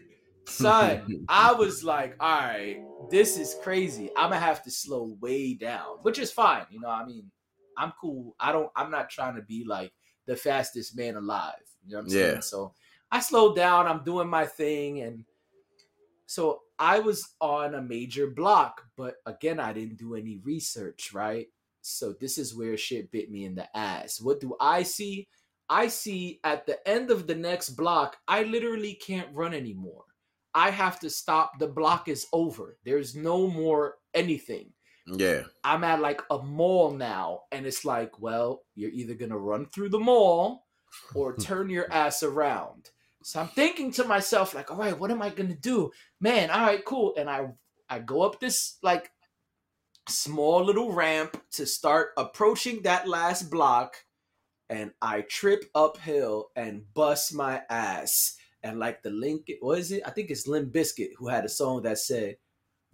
Son, I was like, all right, this is crazy. I'm gonna have to slow way down, which is fine. You know, I mean, I'm cool. I don't, I'm not trying to be like the fastest man alive. You know what I'm saying? Yeah. So I slowed down, I'm doing my thing, and so I was on a major block, but again, I didn't do any research, right? So this is where shit bit me in the ass. What do I see? I see at the end of the next block, I literally can't run anymore. I have to stop. The block is over. There's no more anything. Yeah. I'm at like a mall now, and it's like, well, you're either gonna run through the mall or turn your ass around. So I'm thinking to myself, like, all right, what am I gonna do? Man, all right, cool. And I I go up this like small little ramp to start approaching that last block, and I trip uphill and bust my ass. And like the link, what is it? I think it's Limp Bizkit who had a song that said,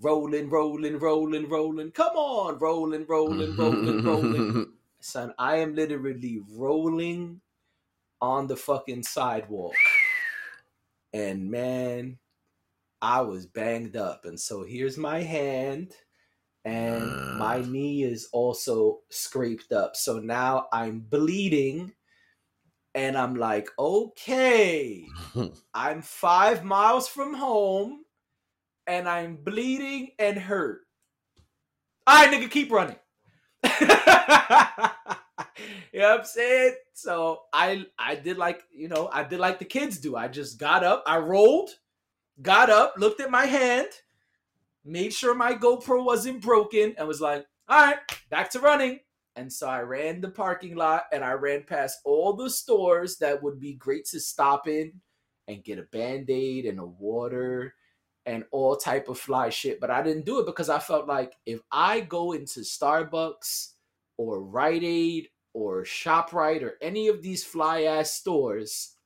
rolling, rolling, rolling, rolling. Come on, rolling, rolling, rolling, rolling. Son, I am literally rolling on the fucking sidewalk. And man, I was banged up. And so here's my hand, and my Ah. knee is also scraped up. So now I'm bleeding. And I'm like, okay, I'm five miles from home and I'm bleeding and hurt. All right, nigga, keep running. you know what I'm saying? So I I did like, you know, I did like the kids do. I just got up, I rolled, got up, looked at my hand, made sure my GoPro wasn't broken, and was like, all right, back to running. And so I ran the parking lot and I ran past all the stores that would be great to stop in and get a band-aid and a water and all type of fly shit. But I didn't do it because I felt like if I go into Starbucks or Rite Aid or ShopRite or any of these fly ass stores,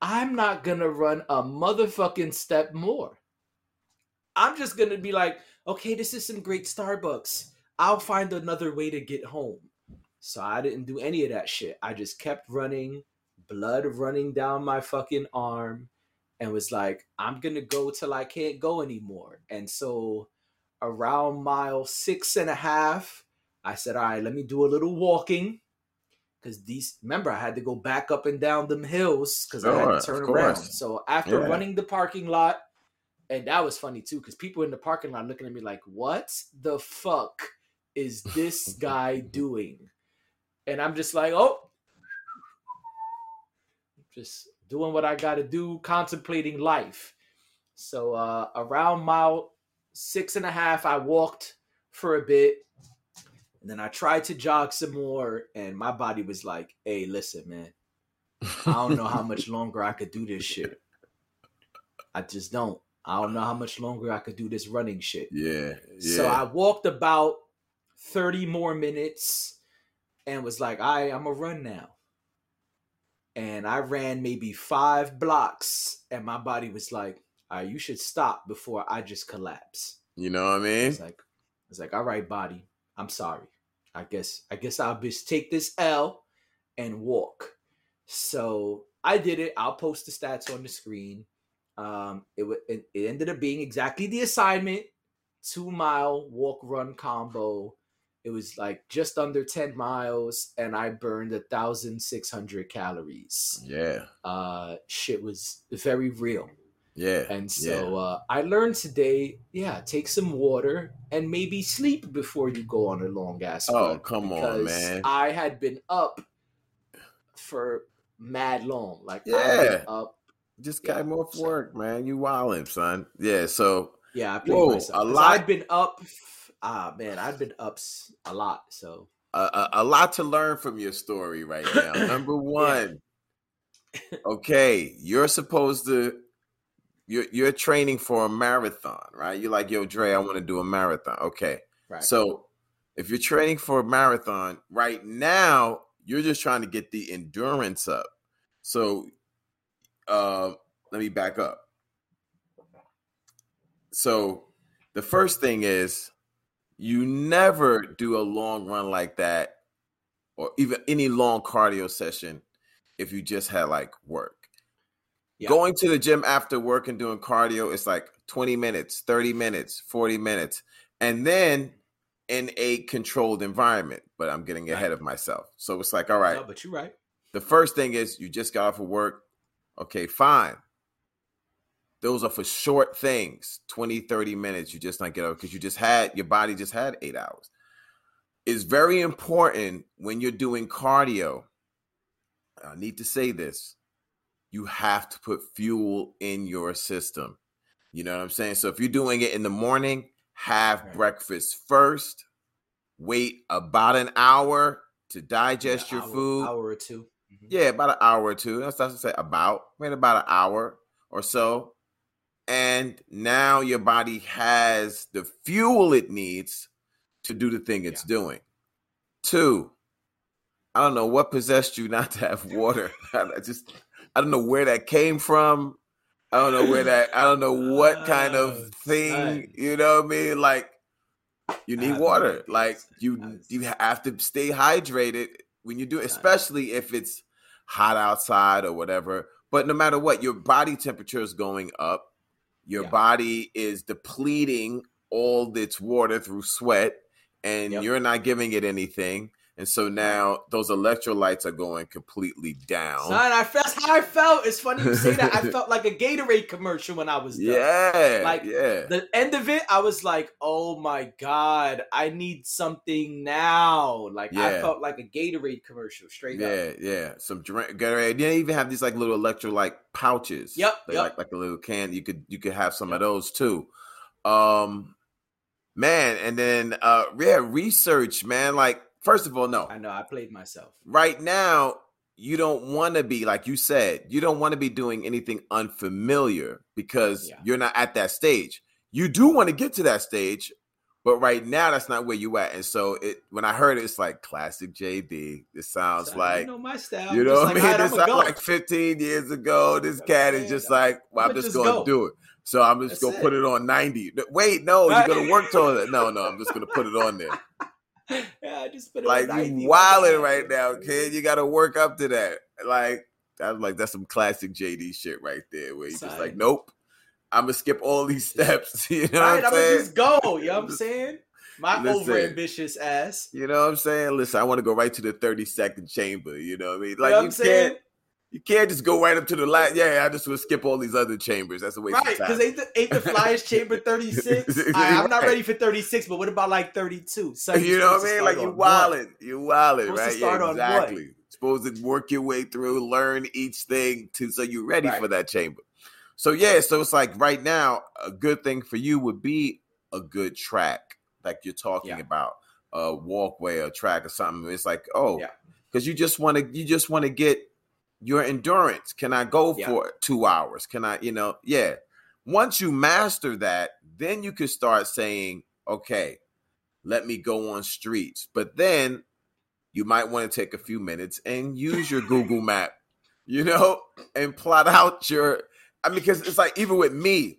I'm not gonna run a motherfucking step more. I'm just gonna be like, okay, this is some great Starbucks. I'll find another way to get home. So I didn't do any of that shit. I just kept running, blood running down my fucking arm, and was like, I'm gonna go till I can't go anymore. And so around mile six and a half, I said, All right, let me do a little walking. Cause these remember I had to go back up and down them hills because I had to turn around. So after Yeah. running the parking lot, and that was funny too, because people in the parking lot looking at me like, What the fuck is this guy doing? And I'm just like, Oh, just doing what I got to do, contemplating life. So uh, around mile six and a half, I walked for a bit, and then I tried to jog some more, and my body was like, "Hey, listen, man, I don't know how much longer I could do this shit. I just don't. I don't know how much longer I could do this running shit." Yeah. Yeah. So I walked about 30 more minutes and was like, all right, I'm going to run now. And I ran maybe five blocks, and my body was like, all right, you should stop before I just collapse. you know what I mean? It's like, it's like, all right, body, I'm sorry. I guess, I guess I'll just take this L and walk. So I did it. I'll post the stats on the screen. Um, it, it ended up being exactly the assignment: two mile walk run combo. It was like just under ten miles, and I burned a thousand six hundred calories. Yeah. Uh, shit was very real. Yeah. And so uh, I learned today, yeah, take some water and maybe sleep before you go on a long ass. Oh, come on, man. I had been up for mad long. Like I've Yeah. up. just Yeah, came off so- work, man. You wildin', son. Yeah. So Yeah, I played Whoa, myself. a lot- I'd been up. Ah man, I'd been up a lot. So a, a, a lot to learn from your story right now. Number one, okay, you're supposed to you're you're training for a marathon, right? You're like, yo, Dre, I want to do a marathon. Okay. right. So if you're training for a marathon right now, you're just trying to get the endurance up. So uh let me back up. So the first thing is you never do a long run like that or even any long cardio session if you just had like work. Yeah. Going to the gym after work and doing cardio is like 20 minutes, 30 minutes, 40 minutes. And then in a controlled environment, but I'm getting Right. ahead of myself. So it's like, all right, No, but you're right. the first thing is you just got off of work. Okay, fine. Those are for short things 20, 30 minutes. You just not get up because you just had your body just had eight hours. It's very important when you're doing cardio. I need to say this you have to put fuel in your system. You know what I'm saying? So if you're doing it in the morning, have Right. breakfast first, wait about an hour to digest your hour- food. hour or 2 Mhm. Yeah, about an hour or two. That's that's to say about. Wait about an hour or so. And now your body has the fuel it needs to do the thing it's Yeah. doing. Two, I don't know what possessed you not to have water. I just I don't know where that came from. I don't know where that I don't know what kind of ah, thing, you know what I mean? Like you need water. Like you you have to stay hydrated when you do it, especially if it's hot outside or whatever. But no matter what, your body temperature is going up. Your Yeah. body is depleting all its water through sweat, and Yep. you're not giving it anything. And so now those electrolytes are going completely down. Son, I felt that's how I felt. It's funny you say that. I felt like a Gatorade commercial when I was done. yeah, Like, yeah, The end of it, I was like, "Oh my god, I need something now!" Like I felt like a Gatorade commercial, straight up. yeah, yeah. Some drink. Gatorade. They even have these like little electrolyte pouches. Yep, They yep. like like a little can. You could you could have some of those too. Um, man, and then uh, yeah, research, man. Like first of all, no, I know. I played myself. right now you don't want to be like you said you don't want to be doing anything unfamiliar because Yeah. you're not at that stage you do want to get to that stage but right now that's not where you at and so it when i heard it it's like classic jd this sounds Son, like you know my style. you know what i mean "Alright, this sounds like 15 years ago this cat is just like well, i'm just just gonna go. do it so i'm just That's gonna it. put it on 90 wait no Right. you're gonna work towards it no no i'm just gonna put it on there yeah, I just put it like you 90, wilding right now, kid. You got to work up to that. Like that's like that's some classic JD shit right there, where you just like, nope, I'm gonna skip all these steps. You know Right, what I'm I'm gonna just go. You know what I'm saying? My Listen. over ambitious ass. You know what I'm saying? Listen, I want to go right to the 30 second chamber. You know what I mean? You Like know what you I'm saying? can't, you can't just go right up to the last. Yeah, I just will skip all these other chambers. That's a waste Right, of time. because ain't the ain't the flyest chamber 36? All right, I'm not ready for 36, but what about like 32? So you know what I mean? Like you wilding, you to right? yeah, exactly. Supposed to work your way through, learn each thing to so you're ready Right. for that chamber. So yeah, so it's like right now, a good thing for you would be a good track, like you're talking Yeah. about, a walkway, a track, or something. It's like, oh, Yeah. because you just want to, you just want to get your endurance. Can I go Yeah. for two hours? Can I, you know, yeah. Once you master that, then you can start saying, okay, let me go on streets. But then you might want to take a few minutes and use your Google map, you know, and plot out your. I mean, because it's like even with me,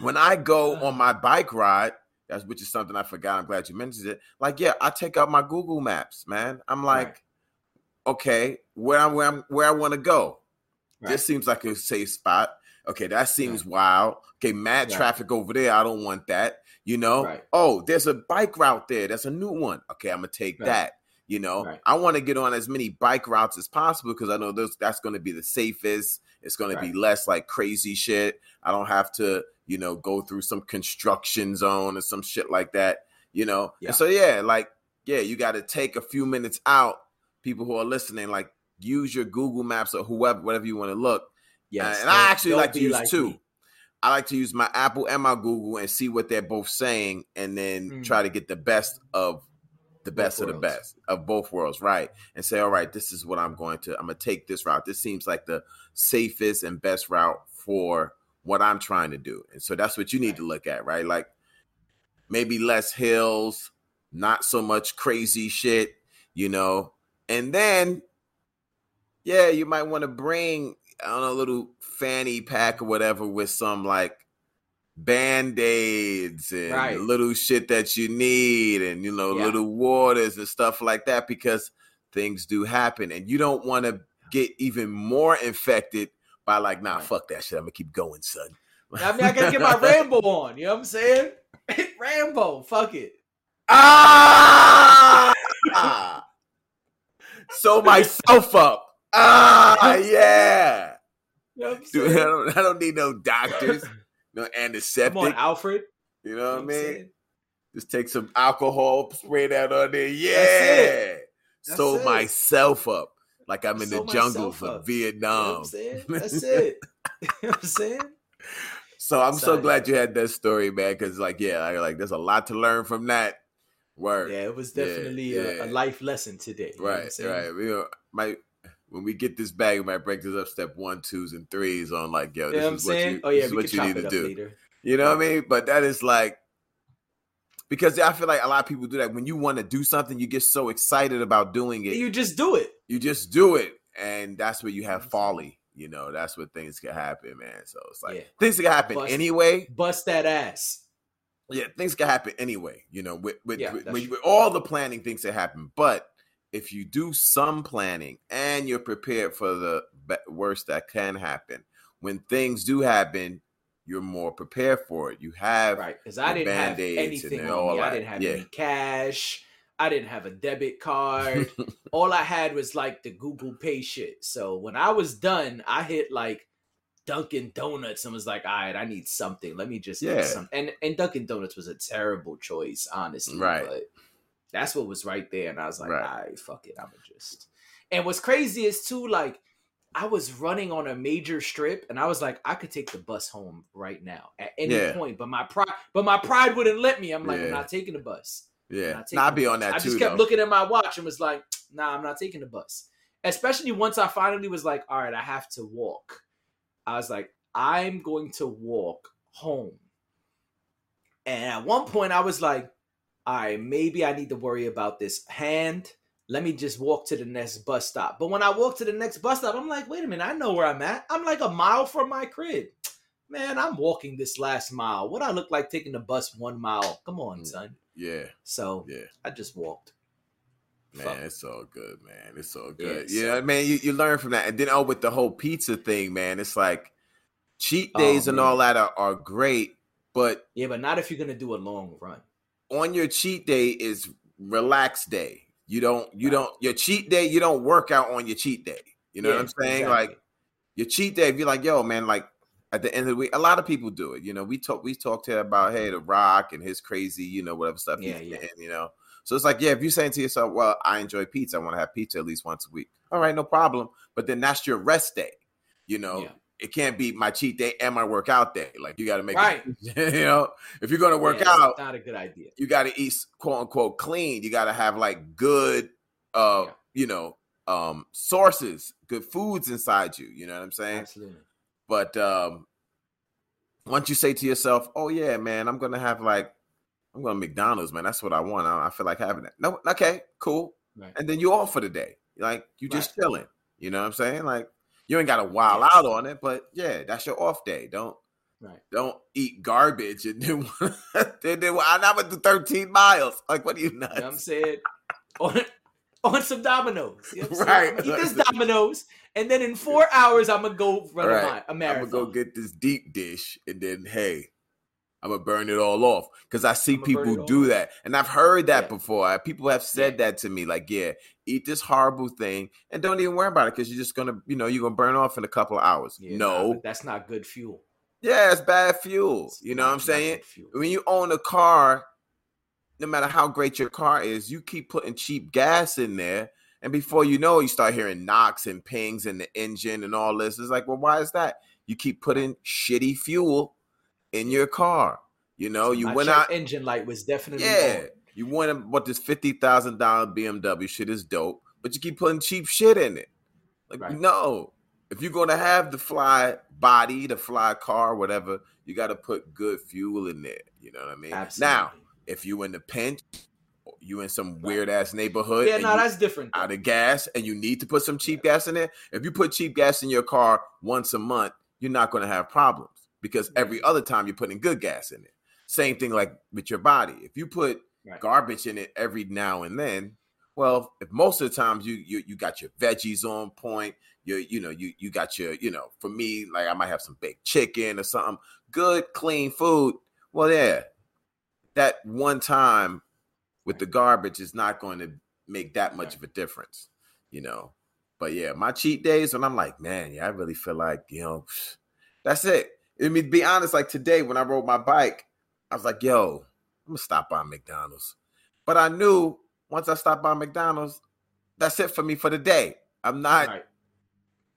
when I go on my bike ride, that's which is something I forgot. I'm glad you mentioned it. Like, yeah, I take out my Google Maps, man. I'm like, Right. Okay, where I'm where I'm where I want to go. Right. This seems like a safe spot. Okay, that seems wild. Okay, mad Right. traffic over there. I don't want that. You know. Right. Oh, there's a bike route there. That's a new one. Okay, I'm gonna take Right. that. You know, Right. I want to get on as many bike routes as possible because I know those that's going to be the safest. It's going to be less like crazy shit. I don't have to, you know, go through some construction zone or some shit like that. You know, Yeah. and so yeah, like yeah, you got to take a few minutes out. People who are listening, like use your Google Maps or whoever, whatever you want to look. Yes, and I actually like to use like two. me. I like to use my Apple and my Google and see what they're both saying, and then Mm. try to get the best of the Both best of the best of both worlds, right? And say, all right, this is what I'm going to. I'm gonna take this route. This seems like the safest and best route for what I'm trying to do. And so that's what you need to look at, right? Like maybe less hills, not so much crazy shit, you know. And then, yeah, you might want to bring I don't know, a little fanny pack or whatever with some like band-aids and Right. little shit that you need and you know, Yeah. little waters and stuff like that because things do happen and you don't want to get even more infected by like, nah, Right. fuck that shit. I'm gonna keep going, son. I mean, I gotta get my Rambo on. You know what I'm saying? Rambo, fuck it. Ah! Sew myself up. Ah, yeah. You know Dude, I don't, I don't need no doctors, no Come antiseptic. on, Alfred. You know You what I know what mean? saying? Just take some alcohol, spray that on there. Yeah. That's Sew it. myself up like I'm in the jungle for up. You know Vietnam. I'm saying? That's it. You know what I'm saying? So I'm so glad you had that story, man. Because like, yeah, I, like there's a lot to learn from that. Word. Yeah, it was definitely A, yeah. a life lesson today. you know what I'm Right, right. We uh, might when we get this back, we might break this up step one, twos, and threes on like, yo, You this know what is what saying? you, oh this yeah, is what you need to do. later. You know what I mean? But that is like because I feel like a lot of people do that. When you want to do something, you get so excited about doing it, You just do it. you just do it, and that's where you have folly. You know, that's where things can happen, man. So it's like Yeah. things can happen Bust- anyway. Bust that ass. Yeah, things can happen anyway. You know, with with, Yeah, with, with, with all the planning, things that happen. But if you do some planning and you're prepared for the worst that can happen, when things do happen, you're more prepared for it. You have Right. Because I didn't have anything all on me. I didn't have Yeah. any cash. I didn't have a debit card. all I had was like the Google Pay shit. So when I was done, I hit like Dunkin' Donuts and was like, all right, I need something. Let me just Yeah. get some. And and Dunkin' Donuts was a terrible choice, honestly. Right. But that's what was right there. And I was like, Right. all right, fuck it. I'ma just. And what's crazy is too, like, I was running on a major strip and I was like, I could take the bus home right now at any Yeah. point. But my pride but my pride wouldn't let me. I'm like, I'm not taking the bus. Yeah, nah, I'll be on that I too. just kept though. looking at my watch and was like, nah, I'm not taking the bus. Especially once I finally was like, all right, I have to walk. I was like, I'm going to walk home. And at one point, I was like, all right, maybe I need to worry about this hand. Let me just walk to the next bus stop. But when I walk to the next bus stop, I'm like, wait a minute, I know where I'm at. I'm like a mile from my crib. Man, I'm walking this last mile. What I look like taking the bus one mile? Come on, Mm. son. yeah, So yeah. I just walked. Man, Fuck. it's all good, man. It's all Yeah, good. so- Yeah, man, you, you learn from that. And then oh, with the whole pizza thing, man, it's like cheat Oh, days and all that are, are great, but Yeah, but not if you're gonna do a long run. on your cheat day is relax day. You don't you Right. don't your cheat day, you don't work out on your cheat day. You know what I'm saying? exactly. Like your cheat day, if you're like, yo, man, like at the end of the week, a lot of people do it. You know, we talk we talked here about hey, the rock and his crazy, you know, whatever stuff Yeah, he's yeah. in, you know. So it's like, yeah, if you're saying to yourself, Well, I enjoy pizza, I want to have pizza at least once a week. All right, no problem. But then that's your rest day. You know, Yeah. it can't be my cheat day and my workout day. Like you gotta make Right. it, you know, if you're gonna work Yeah, out, not a good idea. you got to eat quote unquote clean. You got to have like good, uh, Yeah. you know, um, sources, good foods inside you. You know what I'm saying? Absolutely. But um, once you say to yourself, "Oh yeah, man, I'm gonna have like, I'm going to McDonald's, man. That's what I want. I, I feel like having that." No, okay, cool. Right. And then you're off for the day. Like you just Right. chilling. You know what I'm saying? Like you ain't got to wild Yes. out on it, but yeah, that's your off day. Don't Right. don't eat garbage and then then, then I'm gonna do 13 miles. Like, what are you nuts? You know what I'm saying? on, on some Domino's. You know what I'm saying? Right. Eat this Domino's, and then in four hours, I'm gonna go run Right. a, a I'm gonna go get this deep dish, and then hey, I'm gonna burn it all off because I see I'ma burn it people do off. that, and I've heard that Yeah. before. People have said that to me, like, "Yeah, eat this horrible thing and don't even worry about it because you're just gonna, you know, you're gonna burn off in a couple of hours." Yeah, no, that's not good fuel. yeah, it's bad fuel. It's You know what I'm saying? When you own a car, no matter how great your car is, you keep putting cheap gas in there. And before you know it, you start hearing knocks and pings in the engine and all this. It's like, well, why is that? You keep putting shitty fuel in your car. You know, you My went out. engine light was definitely Yeah. on. You went what this fifty thousand dollar BMW shit is dope, but you keep putting cheap shit in it. Like Right. no. If you're gonna have the fly body, the fly car, whatever, you gotta put good fuel in there. You know what I mean? Absolutely. Now, if you in the pinch, you in some weird ass neighborhood, yeah, no, that's different. out of gas and you need to put some cheap gas in there. If you put cheap gas in your car once a month, you're not gonna have problems because every other time you're putting good gas in it. Same thing like with your body. If you put Right. garbage in it every now and then, well, if most of the times you you you got your veggies on point, you you know you you got your you know for me like I might have some baked chicken or something good clean food. Well, yeah, that one time with the garbage is not going to make that much of a difference, you know. But yeah, my cheat days when I'm like, man, yeah, I really feel like you know, that's it. I mean, to be honest, like today when I rode my bike, I was like, yo, I'm gonna stop by McDonald's. But I knew once I stopped by McDonald's, that's it for me for the day. I'm not Right.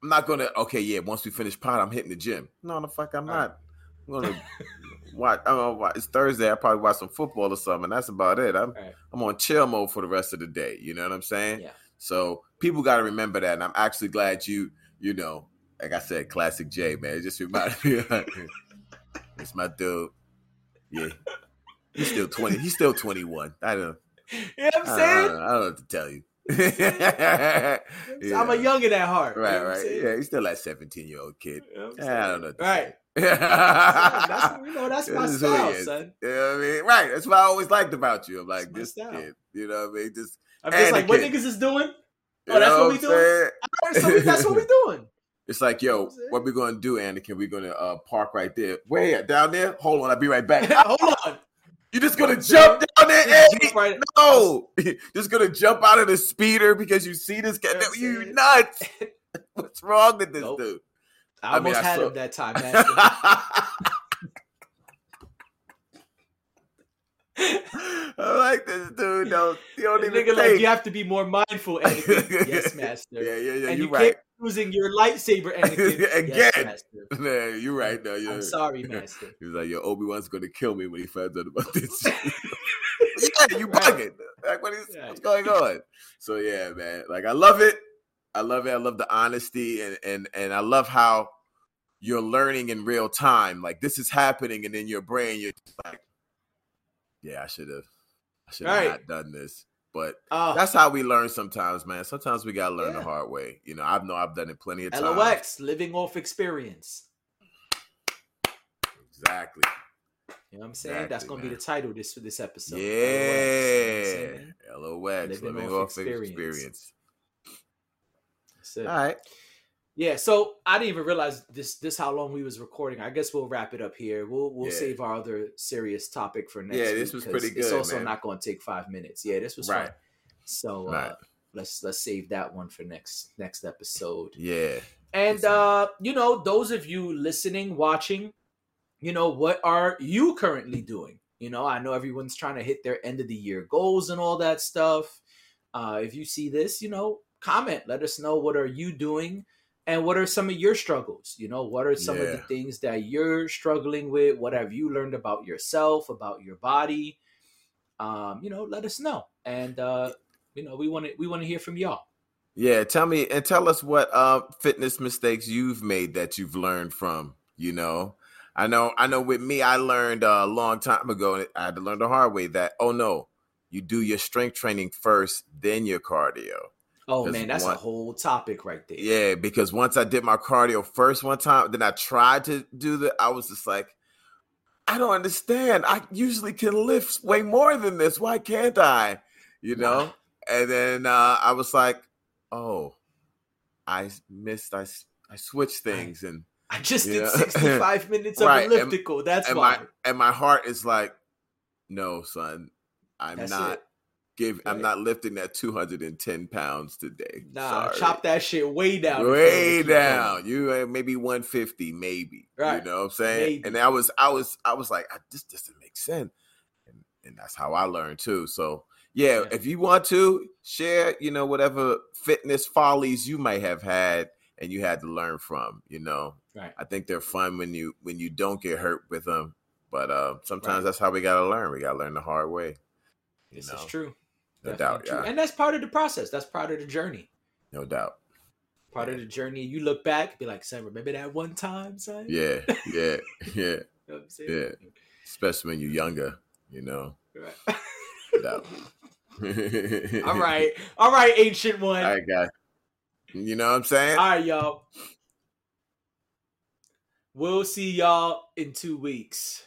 I'm not gonna okay, yeah, once we finish pot, I'm hitting the gym. No, the fuck I'm Right. not. I'm gonna watch I don't know why it's Thursday, I probably watch some football or something. That's about it. I'm Right. I'm on chill mode for the rest of the day. You know what I'm saying? Yeah. So people gotta remember that. And I'm actually glad you, you know, like I said, classic J, man. It just reminded me of it's my dude. Yeah. He's still 20. He's still 21. I don't You know what I'm I don't, saying? I don't know what to tell you. Yeah. I'm a youngin at heart. you know Right, right. Yeah, he's still that 17 year old kid. You know I don't know. Right. say. That's, you know, that's my This is who he style, son. You know what I mean? Right. That's what I always liked about you. I'm like, this style. kid. You know what I mean? Just I'm just like, what niggas is doing? you Oh, that's know what we doing? So that's what we doing. It's like, yo, what we gonna do, Anakin? We're gonna uh, park right there. Where down there? Hold on, I'll be right back. Hold on. You just gonna jump down there, Andy? right- No, just gonna jump out of the speeder because you see this guy. You know what you nuts? What's wrong with this Nope. dude? I I mean, almost I had saw- him that time. I like this dude. No, you don't The even nigga, like, you have to be more mindful, Anakin. yes, master. yeah, yeah, yeah. and You right. keep using your lightsaber, Anakin. Yes, Again. master. Man, you right. No, you I'm sorry, master. He's like, "Yo, Obi Wan's gonna kill me when he finds out about this." yeah, you Right. bugging. Like, what is Right. what's going on? So yeah, man. Like, I love it. I love it. I love the honesty, and and and I love how you're learning in real time. Like this is happening, and in your brain, you're just like, "Yeah, I should have, I should have Right. not done this." But Uh, that's how we learn sometimes, man. Sometimes we gotta learn the hard way. You know, I've know I've done it plenty of times. LOX, living off experience. Exactly. You know what I'm saying? That's gonna be the title this for this episode. Yeah. LOX, you know what I'm saying? LOX, Living living, off off experience. experience. That's it. All right. Yeah, so I didn't even realize this this how long we was recording. I guess we'll wrap it up here. We'll we'll Yeah. save our other serious topic for next Yeah, week. this was 'cause pretty It's also man. not going to take five minutes. Yeah, this was Right. fun. So uh, let's let's save that one for next next episode. Yeah. And uh, you know, those of you listening, watching, you know, what are you currently doing? You know, I know everyone's trying to hit their end of the year goals and all that stuff. Uh, if you see this, you know, comment. Let us know what are you doing and what are some of your struggles. You know, what are some of the things that you're struggling with? What have you learned about yourself, about your body? Um, you know, let us know. And uh, you know, we want to we want to hear from y'all. Yeah. Tell me and tell us what uh fitness mistakes you've made that you've learned from, you know. I know I know with me, I learned uh, a long time ago, I had to learn the hard way that oh no, you do your strength training first, then your cardio. Oh man, that's one- a whole topic right there. Yeah, because once I did my cardio first one time, then I tried to do the. I was just like, I don't understand. I usually can lift way more than this. Why can't I? You know. And then uh, I was like, oh, I missed. I I switched things, and I just did Yeah. 65 minutes of Right, and- elliptical. That's and why. my and my heart is like, no, son, I'm That's not it. Give. I'm not lifting that 210 pounds today. Nah, Sorry. chop that shit way down. if you wanna way down. You uh, maybe 150, maybe. Right. You know what I'm saying? Maybe. And I was, I was, I was like, this doesn't make sense. And, and that's how I learned too. So yeah, Yeah. if you want to share, you know, whatever fitness follies you might have had and you had to learn from, you know, Right. I think they're fun when you when you don't get hurt with them. But uh sometimes Right. that's how we gotta learn. We gotta learn the hard way. You This know, is true. No Definitely doubt, true. yeah, And that's part of the process. That's part of the journey. no doubt. Part of the journey. You look back, be like, son, remember that one time, son? Yeah, yeah, yeah. You know what Especially when you're younger, you know. Right. No doubt. All right. All right, ancient one. All right, guys. You know what I'm saying? All right, y'all. We'll see y'all in two weeks.